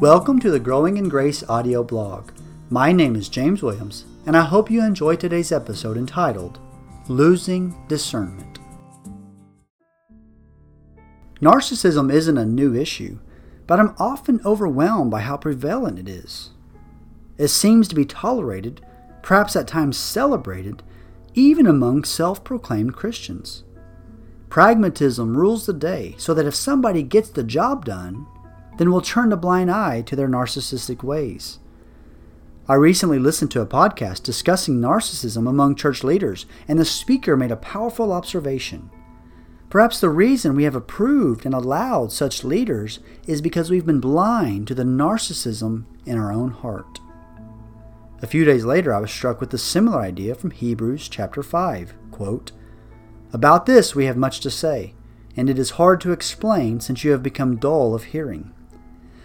Welcome to the Growing in Grace audio blog. My name is James Williams, and I hope you enjoy today's episode entitled Losing Discernment. Narcissism isn't a new issue, but I'm often overwhelmed by how prevalent it is. It seems to be tolerated, perhaps at times celebrated, even among self proclaimed Christians. Pragmatism rules the day so that if somebody gets the job done, then we'll turn a blind eye to their narcissistic ways. I recently listened to a podcast discussing narcissism among church leaders, and the speaker made a powerful observation. Perhaps the reason we have approved and allowed such leaders is because we've been blind to the narcissism in our own heart. A few days later, I was struck with a similar idea from Hebrews chapter 5. Quote, About this we have much to say, and it is hard to explain since you have become dull of hearing.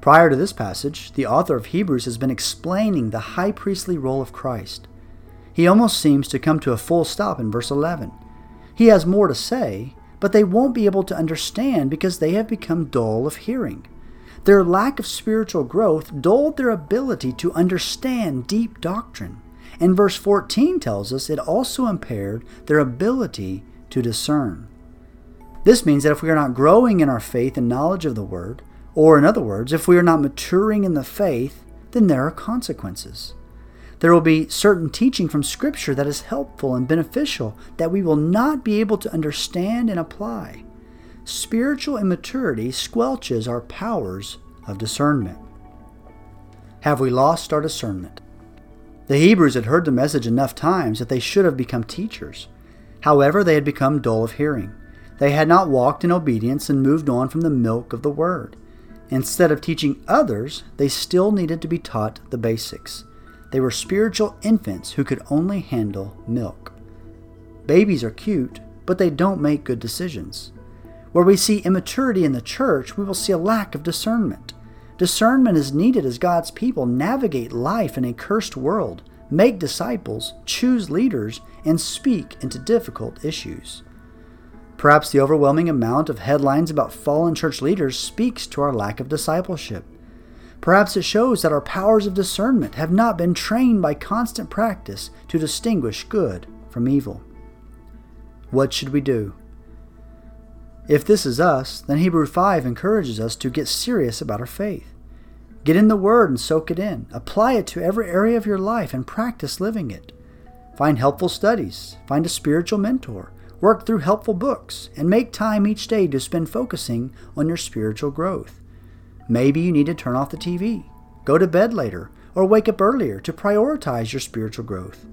Prior to this passage, the author of Hebrews has been explaining the high priestly role of Christ. He almost seems to come to a full stop in verse 11. He has more to say, but they won't be able to understand because they have become dull of hearing. Their lack of spiritual growth dulled their ability to understand deep doctrine. And verse 14 tells us it also impaired their ability to discern. This means that if we are not growing in our faith and knowledge of the Word, or, in other words, if we are not maturing in the faith, then there are consequences. There will be certain teaching from Scripture that is helpful and beneficial that we will not be able to understand and apply. Spiritual immaturity squelches our powers of discernment. Have we lost our discernment? The Hebrews had heard the message enough times that they should have become teachers. However, they had become dull of hearing. They had not walked in obedience and moved on from the milk of the Word. Instead of teaching others, they still needed to be taught the basics. They were spiritual infants who could only handle milk. Babies are cute, but they don't make good decisions. Where we see immaturity in the church, we will see a lack of discernment. Discernment is needed as God's people navigate life in a cursed world, make disciples, choose leaders, and speak into difficult issues. Perhaps the overwhelming amount of headlines about fallen church leaders speaks to our lack of discipleship. Perhaps it shows that our powers of discernment have not been trained by constant practice to distinguish good from evil. What should we do? If this is us, then Hebrew 5 encourages us to get serious about our faith. Get in the Word and soak it in. Apply it to every area of your life and practice living it. Find helpful studies. Find a spiritual mentor work through helpful books, and make time each day to spend focusing on your spiritual growth. Maybe you need to turn off the TV, go to bed later, or wake up earlier to prioritize your spiritual growth.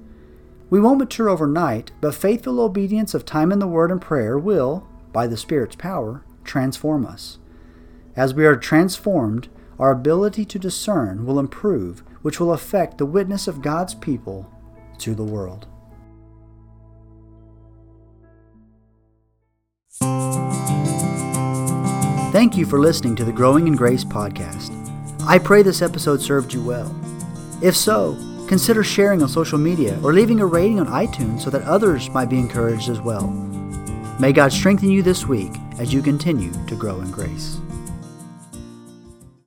We won't mature overnight, but faithful obedience of time in the Word and prayer will, by the Spirit's power, transform us. As we are transformed, our ability to discern will improve, which will affect the witness of God's people to the world. Thank you for listening to the Growing in Grace podcast. I pray this episode served you well. If so, consider sharing on social media or leaving a rating on iTunes so that others might be encouraged as well. May God strengthen you this week as you continue to grow in grace.